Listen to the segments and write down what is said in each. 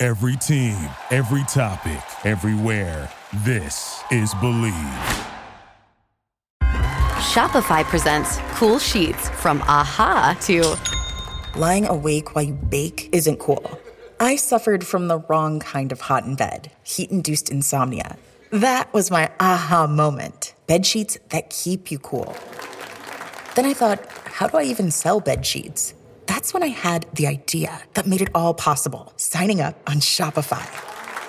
Every team, every topic, everywhere. This is Bleav. Shopify presents cool sheets from AHA to lying awake while you bake isn't cool. I suffered from the wrong kind of hot in bed, heat induced insomnia. That was my aha moment. Bed sheets that keep you cool. Then I thought, how do I even sell bed sheets? That's when I had the idea that made it all possible signing up on Shopify.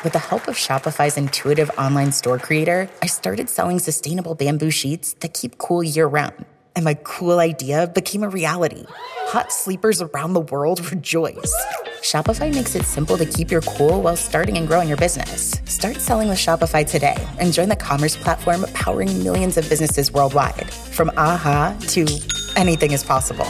With the help of Shopify's intuitive online store creator, I started selling sustainable bamboo sheets that keep cool year round. And my cool idea became a reality. Hot sleepers around the world rejoice. Shopify makes it simple to keep your cool while starting and growing your business. Start selling with Shopify today and join the commerce platform powering millions of businesses worldwide. From aha to anything is possible.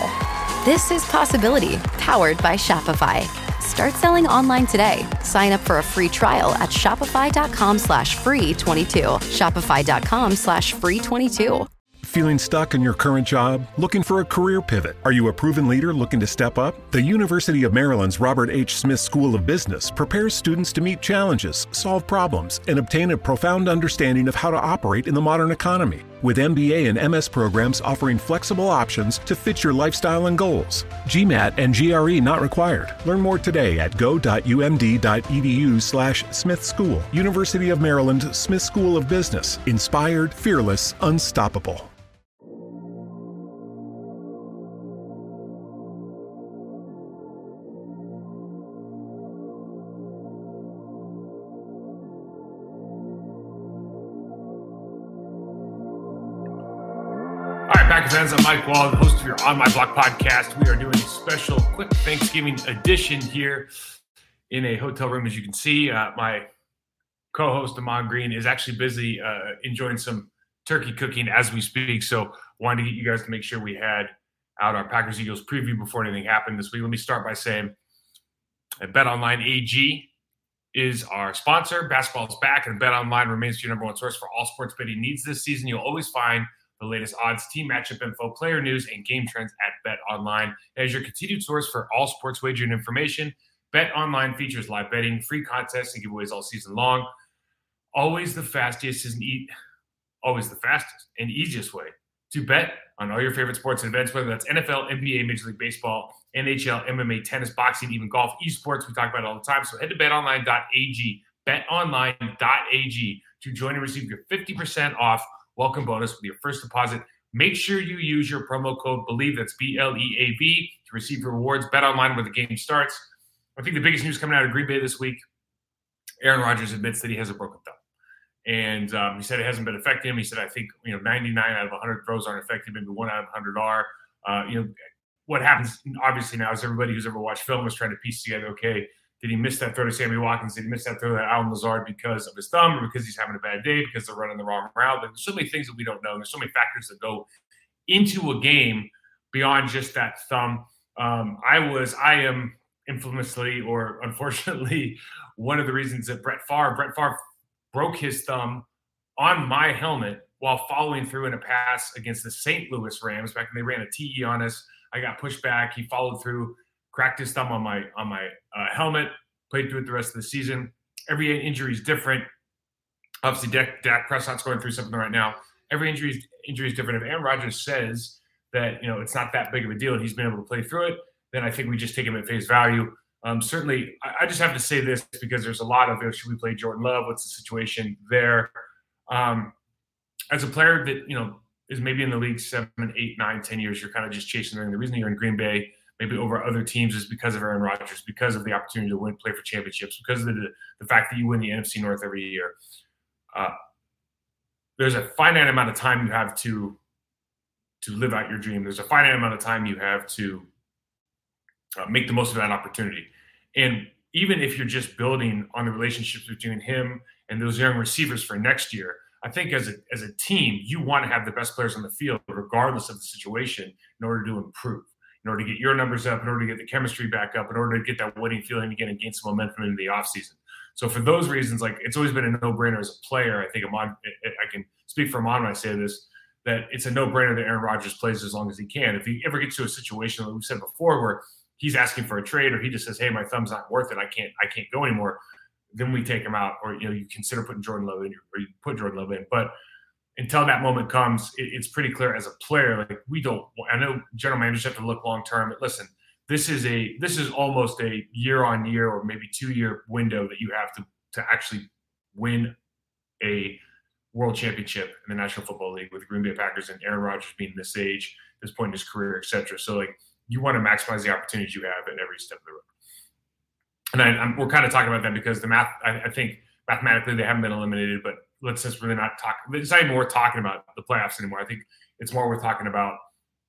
This is Possibility, powered by Shopify. Start selling online today. Sign up for a free trial at shopify.com slash free 22. Shopify.com slash free 22. Feeling stuck in your current job? Looking for a career pivot? Are you a proven leader looking to step up? The University of Maryland's Robert H. Smith School of Business prepares students to meet challenges, solve problems, and obtain a profound understanding of how to operate in the modern economy. With MBA and MS programs offering flexible options to fit your lifestyle and goals. GMAT and GRE not required. Learn more today at go.umd.edu slash Smith School. University of Maryland Smith School of Business. Inspired, fearless, unstoppable. Mike Wahle, the host of your On My Block podcast. We are doing a special quick Thanksgiving edition here in a hotel room. As you can see, uh, my co-host Ahman Green is actually busy uh, enjoying some turkey cooking as we speak. So, wanted to get you guys to make sure we had out our Packers Eagles preview before anything happened this week. Let me start by saying, Bet Online AG is our sponsor. Basketball is back, and Bet Online remains your number one source for all sports betting needs this season. You'll always find the latest odds, team matchup info, player news, and game trends at Bet Online. As your continued source for all sports wagering information, Bet Online features live betting, free contests, and giveaways all season long. Always the fastest and e- always the fastest and easiest way to bet on all your favorite sports and events, whether that's NFL, NBA, Major League Baseball, NHL, MMA, tennis, boxing, even golf, esports. We talk about it all the time. So head to betonline.ag, betonline.ag to join and receive your 50% off welcome bonus with your first deposit. Make sure you use your promo code BLEAV, that's B L E A V, to receive your rewards. Bet online where the game starts. I think the biggest news coming out of Green Bay this week Aaron Rodgers admits that he has a broken thumb. And um, he said it hasn't been affecting him. He said, I think, you know, 99 out of 100 throws aren't affected, maybe one out of 100 are. Uh, you know, what happens obviously now is everybody who's ever watched film is trying to piece together, okay, did he miss that throw to Sammy Watkins? Did he miss that throw to Allen Lazard because of his thumb or because he's having a bad day because they're running the wrong route? There's so many things that we don't know. There's so many factors that go into a game beyond just that thumb. Um, I was, I am infamously or unfortunately one of the reasons that Brett Favre, Brett Favre broke his thumb on my helmet while following through in a pass against the St. Louis Rams back when they ran a TE on us. I got pushed back. He followed through his thumb on my on my uh, helmet. Played through it the rest of the season. Every injury is different. Obviously, Dak, Dak Prescott's going through something right now. Every injury is, injury is different. If Aaron Rodgers says that you know it's not that big of a deal and he's been able to play through it, then I think we just take him at face value. Um, certainly, I, I, just have to say this because there's a lot of you know, should we play Jordan Love? What's the situation there? Um, as a player that you know is maybe in the league seven, eight, nine, ten years, you're kind of just chasing. The reason you're in Green Bay maybe over other teams is because of Aaron Rodgers, because of the opportunity to win, play for championships, because of the, the fact that you win the NFC North every year. Uh, there's a finite amount of time you have to to live out your dream. There's a finite amount of time you have to uh, make the most of that opportunity. And even if you're just building on the relationships between him and those young receivers for next year, I think as a as a team, you want to have the best players on the field, regardless of the situation, in order to improve, in order to get your numbers up, in order to get the chemistry back up, in order to get that winning feeling again and gain some momentum into the offseason. So for those reasons, like it's always been a no-brainer as a player. I think Ahman, I can speak for Ahman when I say this, that it's a no-brainer that Aaron Rodgers plays as long as he can. If he ever gets to a situation like we said before where he's asking for a trade or he just says, Hey, my thumb's not worth it, I can't, I can't go anymore then we take him out, or you know, you consider putting Jordan Love in, or you put Jordan Love in. But until that moment comes, it, it's pretty clear as a player, like we don't. I know general managers have to look long term, but listen, this is a this is almost a year on year or maybe two year window that you have to to actually win a world championship in the National Football League with Green Bay Packers and Aaron Rodgers being this age, this point in his career, etc. So like you want to maximize the opportunities you have at every step of the road and I, we're kind of talking about that because the math, I, I, think mathematically they haven't been eliminated, but let's just really not talk. It's not even worth talking about the playoffs anymore. I think it's more worth talking about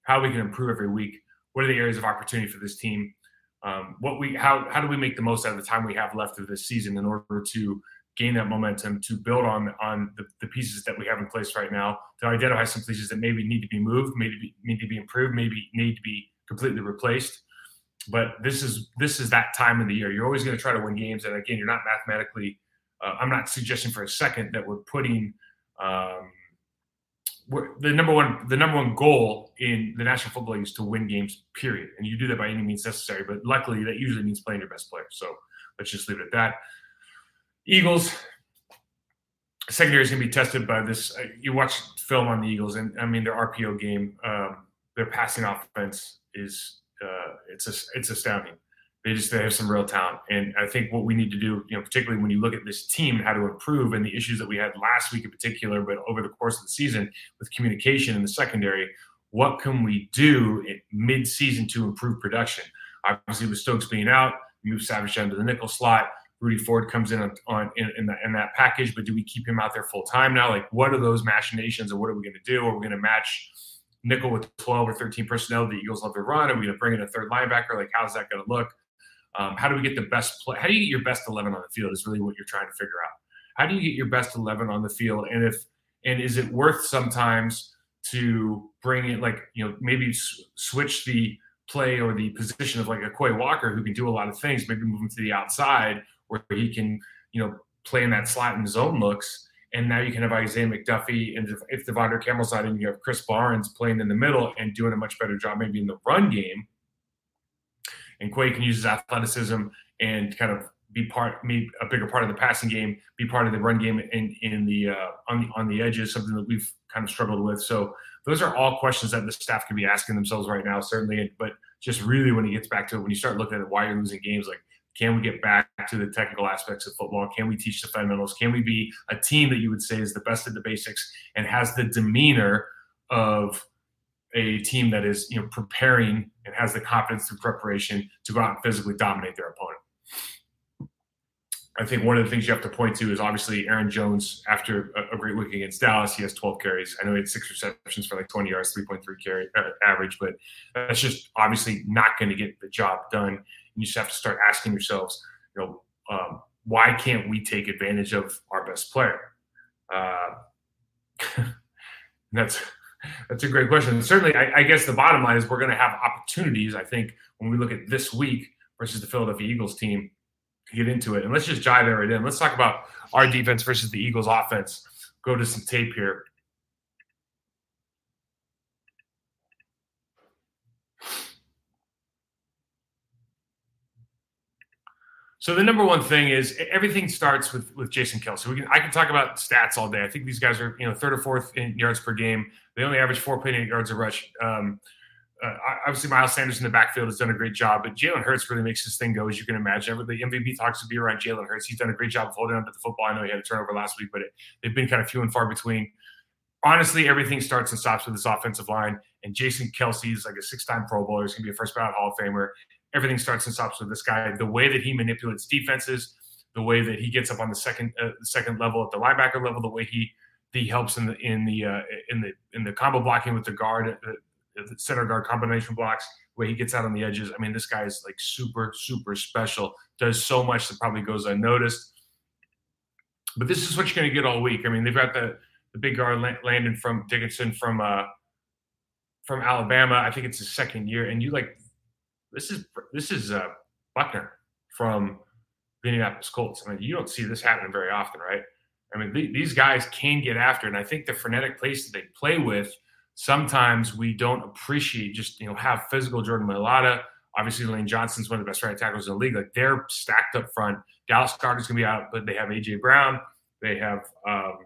how we can improve every week. What are the areas of opportunity for this team? Um, what we how how do we make the most out of the time we have left of this season in order to gain that momentum to build on on the, the pieces that we have in place right now to identify some pieces that maybe need to be moved, maybe need to be improved, maybe need to be completely replaced but this is this is that time of the year. You're always going to try to win games, and again, you're not mathematically. Uh, I'm not suggesting for a second that we're putting um, we're, the number one the number one goal in the National Football League is to win games. Period, and you do that by any means necessary. But luckily, that usually means playing your best player. So let's just leave it at that. Eagles secondary is going to be tested by this. Uh, you watch film on the Eagles, and I mean their RPO game, um, their passing offense is uh, it's a, it's astounding. They just they have some real talent, and I think what we need to do, you know, particularly when you look at this team, how to improve, and the issues that we had last week in particular, but over the course of the season with communication in the secondary, what can we do mid-season to improve production? Obviously, with Stokes being out, move Savage down to the nickel slot. Rudy Ford comes in on, on in, in, the, in, that package, but do we keep him out there full time now? Like, what are those machinations, and what are we going to do? Are we going to match? nickel with 12 or 13 personnel the Eagles love to run? Are we going to bring in a third linebacker? Like, how's that going to look? Um, how do we get the best play? How do you get your best 11 on the field is really what you're trying to figure out. How do you get your best 11 on the field? And if, and is it worth sometimes to bring it like, you know, maybe s- switch the play or the position of like a Quay Walker who can do a lot of things, maybe move him to the outside where he can, you know, play in that slot and zone looks and now you can have Isaiah McDuffie, and if, if De'Vondre Campbell's not in, you have Krys Barnes playing in the middle and doing a much better job maybe in the run game. And Quay can use his athleticism and kind of be part, be a bigger part of the passing game, be part of the run game in in the uh, on the on the edges, something that we've kind of struggled with. So those are all questions that the staff could be asking themselves right now, certainly. But just really, when he gets back to it, when you start looking at why you're losing games, like can we get back to the technical aspects of football? Can we teach the fundamentals? Can we be a team that you would say is the best at the basics and has the demeanor of a team that is, you know, preparing and has the confidence through preparation to go out and physically dominate their opponent? I think one of the things you have to point to is obviously Aaron Jones after a, great week against Dallas. He has 12 carries. I know he had six receptions for like 20 yards, 3.3 carry uh, average, but that's just obviously not going to get the job done you just have to start asking yourselves, you know, um, why can't we take advantage of our best player? Uh, that's that's a great question. Certainly, I, I, guess the bottom line is we're going to have opportunities. I think when we look at this week versus the Philadelphia Eagles team, get into it. And let's just dive right in. Let's talk about our defense versus the Eagles offense. Go to some tape here. So the number one thing is everything starts with with Jason Kelce. We can I can talk about stats all day. I think these guys are you know third or fourth in yards per game. They only average 4.8 yards a rush. Um, uh, obviously, Miles Sanders in the backfield has done a great job, but Jalen Hurts really makes this thing go, as you can imagine. The MVP talks to be around Jalen Hurts. He's done a great job of holding on to the football. I know he had a turnover last week, but it, they've been kind of few and far between. Honestly, everything starts and stops with this offensive line. And Jason Kelce is like a six-time Pro Bowler. He's going to be a first-ballot Hall of Famer everything starts and stops with this guy. The way that he manipulates defenses, the way that he gets up on the second uh, second level at the linebacker level, the way he he helps in the in the uh, in the in the combo blocking with the guard, uh, the center guard combination blocks, way he gets out on the edges. I mean, this guy is like super, super special. Does so much that probably goes unnoticed. But this is what you're going to get all week. I mean, they've got the the big guard Landon from Dickerson from uh from Alabama. I think it's his second year, and you like this is this is uh, Buckner from the Indianapolis Colts. I mean, you don't see this happening very often, right? I mean, th- these guys can get after, and I think the frenetic pace that they play with, sometimes we don't appreciate. Just you know, have physical Jordan Mailata. Obviously, Lane Johnson's one of the best right tackles in the league. Like they're stacked up front. Dallas Goedert's gonna be out, but they have AJ Brown. They have um,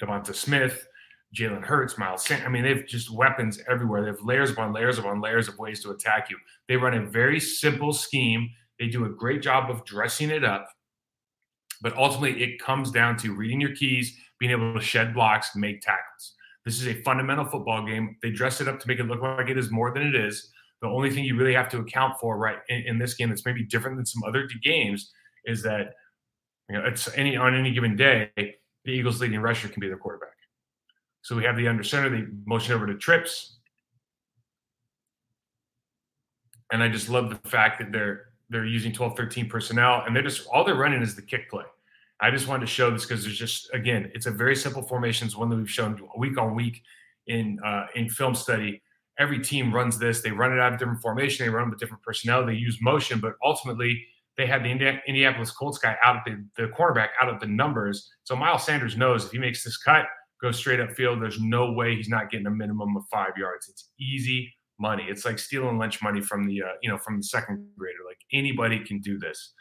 DeVonta Smith. Jalen Hurts, Miles Sanders. I mean, they've just weapons everywhere. They have layers upon layers upon layers of ways to attack you. They run a very simple scheme. They do a great job of dressing it up. But ultimately, it comes down to reading your keys, being able to shed blocks, make tackles. This is a fundamental football game. They dress it up to make it look like it is more than it is. The only thing you really have to account for, right, in, in this game that's maybe different than some other games, is that you know it's any on any given day, the Eagles' leading rusher can be their quarterback. So we have the under center. They motion over to trips. And I just love the fact that they're they're using 12, 13 personnel, and they're just all they're running is the kick play. I just wanted to show this because there's just again, it's a very simple formation. It's one that we've shown week on week in uh, in film study. Every team runs this. They run it out of different formation. They run with different personnel. They use motion, but ultimately they had the Indianapolis Colts guy out of the, the cornerback out of the numbers. So Miles Sanders knows if he makes this cut, goes straight up field. There's no way he's not getting a minimum of five yards. It's easy money. It's like stealing lunch money from the uh, you know from the second grader. Like anybody can do this,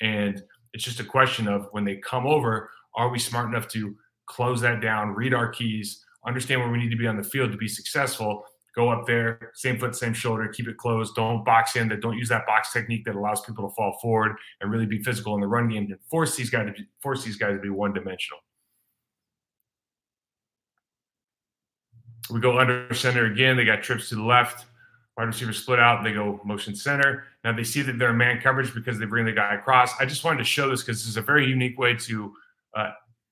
and it's just a question of when they come over, are we smart enough to close that down, read our keys, understand where we need to be on the field to be successful. Go up there, same foot, same shoulder, keep it closed. Don't box in. That don't use that box technique that allows people to fall forward and really be physical in the run game and force these guys to be, force these guys to be one dimensional. We go under center again. They got trips to the left. Wide receiver split out. They go motion center. Now they see that they're in man coverage because they bring the guy across. I just wanted to show this because this is a very unique way to uh,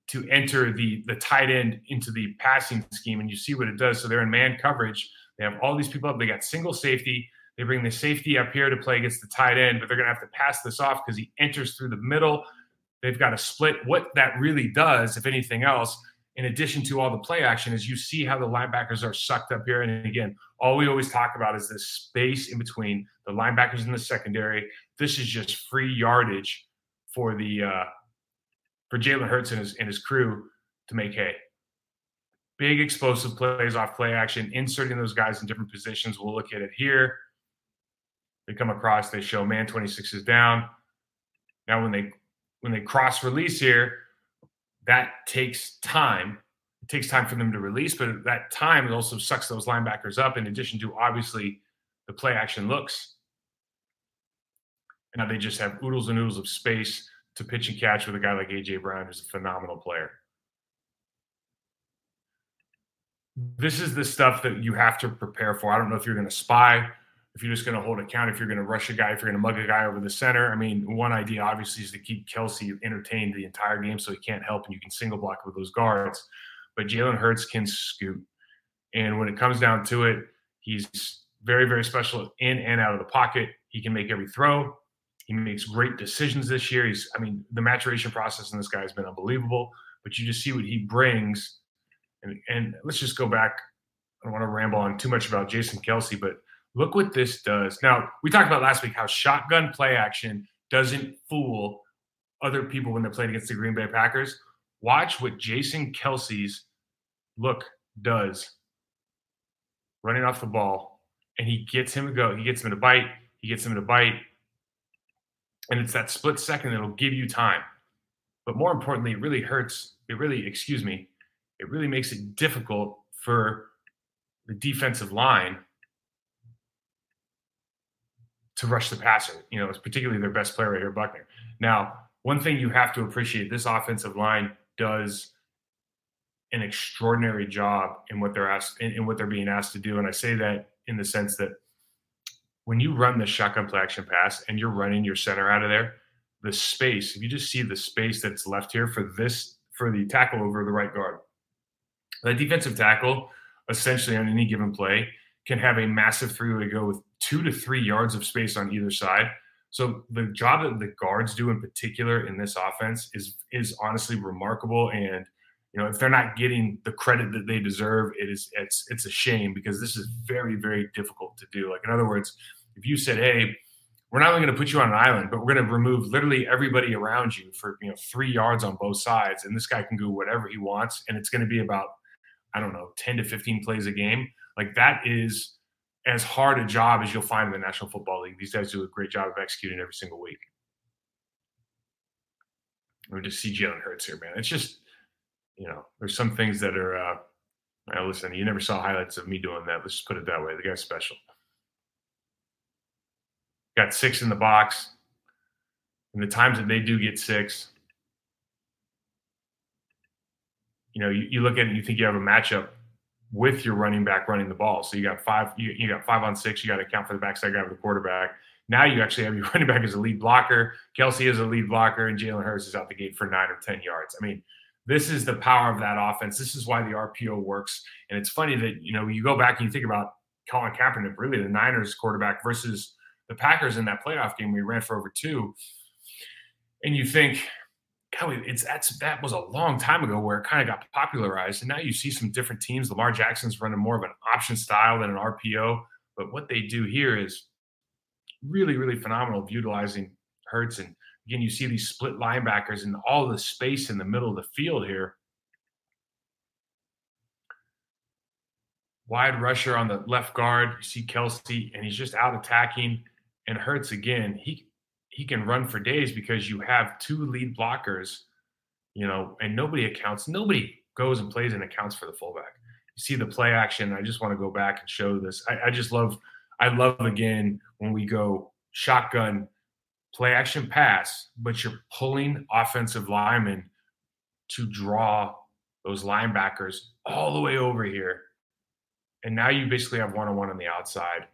to enter the the tight end into the passing scheme, and you see what it does. So they're in man coverage. They have all these people up. They got single safety. They bring the safety up here to play against the tight end, but they're going to have to pass this off because he enters through the middle. They've got to split. What that really does, if anything else, in addition to all the play action, is you see how the linebackers are sucked up here. And again, all we always talk about is this space in between the linebackers and the secondary. This is just free yardage for the uh, for Jalen Hurts and his, and his crew to make hay. Big explosive plays off play action, inserting those guys in different positions. We'll look at it here. They come across, they show man 26 is down. Now when they when they cross release here, that takes time. It takes time for them to release, but that time it also sucks those linebackers up. In addition to obviously the play action looks. Now they just have oodles and oodles of space to pitch and catch with a guy like AJ Brown, who's a phenomenal player. This is the stuff that you have to prepare for. I don't know if you're going to spy if you're just going to hold a count, if you're going to rush a guy, if you're going to mug a guy over the center. I mean, one idea obviously is to keep Kelce entertained the entire game so he can't help and you can single block with those guards. But Jalen Hurts can scoot. And when it comes down to it, he's very, very special in and out of the pocket. He can make every throw. He makes great decisions this year. He's, I mean, the maturation process in this guy has been unbelievable. But you just see what he brings. And, and let's just go back. I don't want to ramble on too much about Jason Kelce, but Look what this does. Now, we talked about last week how shotgun play action doesn't fool other people when they're playing against the Green Bay Packers. Watch what Jason Kelce's look does running off the ball, and he gets him to go. He gets him to bite. He gets him to bite. And it's that split second that'll give you time. But more importantly, it really hurts. It really, excuse me, it really makes it difficult for the defensive line to rush the passer. You know, it's particularly their best player right here, Buckner. Now, one thing you have to appreciate: this offensive line does an extraordinary job in what they're asked in, in what they're being asked to do. And I say that in the sense that when you run the shotgun play action pass and you're running your center out of there, the space, if you just see the space that's left here for this for the tackle over the right guard, that defensive tackle essentially on any given play can have a massive three-way go with two to three yards of space on either side. So the job that the guards do in particular in this offense is is honestly remarkable. And you know, if they're not getting the credit that they deserve, it is it's it's a shame because this is very very difficult to do. Like in other words, if you said, "Hey," we're not only going to put you on an island, but we're going to remove literally everybody around you for you know three yards on both sides, and this guy can do whatever he wants, and it's going to be about I don't know ten to fifteen plays a game. Like that is as hard a job as you'll find in the National Football League. These guys do a great job of executing every single week. We just see Jalen Hurts here, man. It's just you know, there's some things that are. uh now listen, you never saw highlights of me doing that. Let's just put it that way. The guy's special. Got six in the box. And the times that they do get six, you know, you, you look at it and you think you have a matchup with your running back running the ball. So you got five, you, you got five on six. You got to account for the backside guy with the quarterback. Now you actually have your running back as a lead blocker. Kelce is a lead blocker, and Jalen Hurts is out the gate for nine or ten yards. I mean, this is the power of that offense. This is why the RPO works. And it's funny that you know you go back and you think about Colin Kaepernick, really the Niners quarterback versus the Packers in that playoff game. We ran for over two, and you think, God, it's that's that was a long time ago where it kind of got popularized, and now you see some different teams. Lamar Jackson's running more of an option style than an RPO, but what they do here is really, really phenomenal of utilizing Hurts. And again, you see these split linebackers and all the space in the middle of the field here. Wide rusher on the left guard. You see Kelce, and he's just out attacking and Hurts again, he he can run for days because you have two lead blockers, you know, and nobody accounts, nobody goes and plays and accounts for the fullback. You see the play action. I just want to go back and show this. I, I just love, I love again when we go shotgun, play action pass, but you're pulling offensive linemen to draw those linebackers all the way over here. And now you basically have one on one on the outside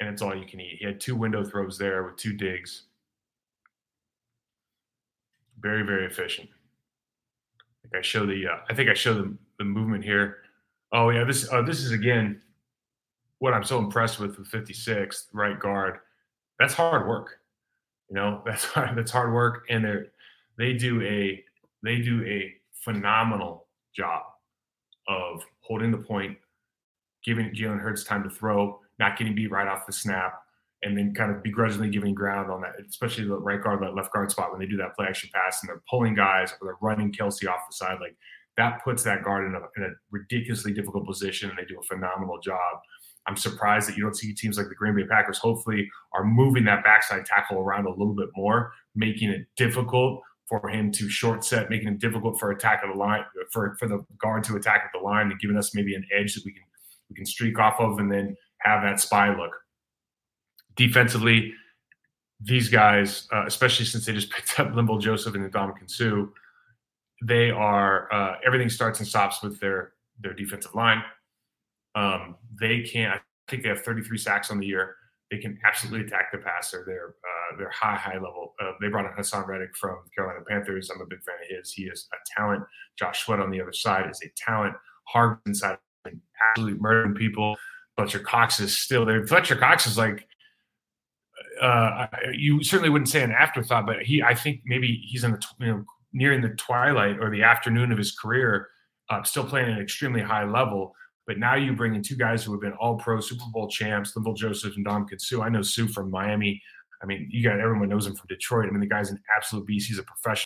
and it's all you can eat. He had two window throws there with two digs. Very, very efficient. I think I show the. Uh, I think I show the, the movement here. Oh yeah, this. Uh, this is again what I'm so impressed with with 56 right guard. That's hard work. You know, that's hard, that's hard work, and they they do a they do a phenomenal job of holding the point, giving Jalen Hurts time to throw, not getting beat right off the snap, and then kind of begrudgingly giving ground on that, especially the right guard, that left guard spot when they do that play action pass and they're pulling guys or they're running Kelce off the side. Like that puts that guard in a, in a ridiculously difficult position, and they do a phenomenal job. I'm surprised that you don't see teams like the Green Bay Packers hopefully are moving that backside tackle around a little bit more, making it difficult for him to short set, making it difficult for attack of the line for, for the guard to attack at the line and giving us maybe an edge that we can we can streak off of and then have that spy look. Defensively, these guys, uh, especially since they just picked up Linval Joseph and Ndamukong Suh, they are uh, everything starts and stops with their their defensive line. Um, they can't. I think they have 33 sacks on the year. They can absolutely attack the passer. They're uh, they're high high level. Uh, they brought in Haason Reddick from Carolina Panthers. I'm a big fan of his. He is a talent. Josh Sweat on the other side is a talent. Hard inside, absolutely murdering people. Fletcher Cox is still there. Fletcher Cox is like, uh, you certainly wouldn't say an afterthought, but he, I think maybe he's in the, you know, nearing the twilight or the afternoon of his career, uh, still playing at an extremely high level. But now you bring in two guys who have been all pro Super Bowl champs, Linval Joseph and Dom Suh. I know Suh from Miami. I mean, you got everyone knows him from Detroit. I mean, the guy's an absolute beast. He's a professional.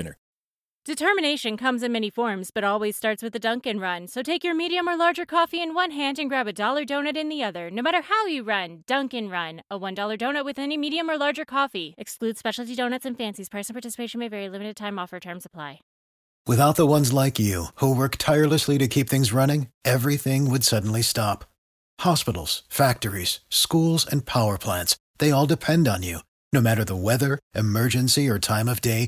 Determination comes in many forms, but always starts with a Dunkin' Run. So take your medium or larger coffee in one hand and grab a dollar donut in the other. No matter how you run, Dunkin' Run. A $1 donut with any medium or larger coffee. Excludes specialty donuts and fancies. Price and participation may vary. Limited time offer. Terms apply. Without the ones like you, who work tirelessly to keep things running, everything would suddenly stop Hospitals, factories, schools, and power plants, they all depend on you. No matter the weather, emergency, or time of day,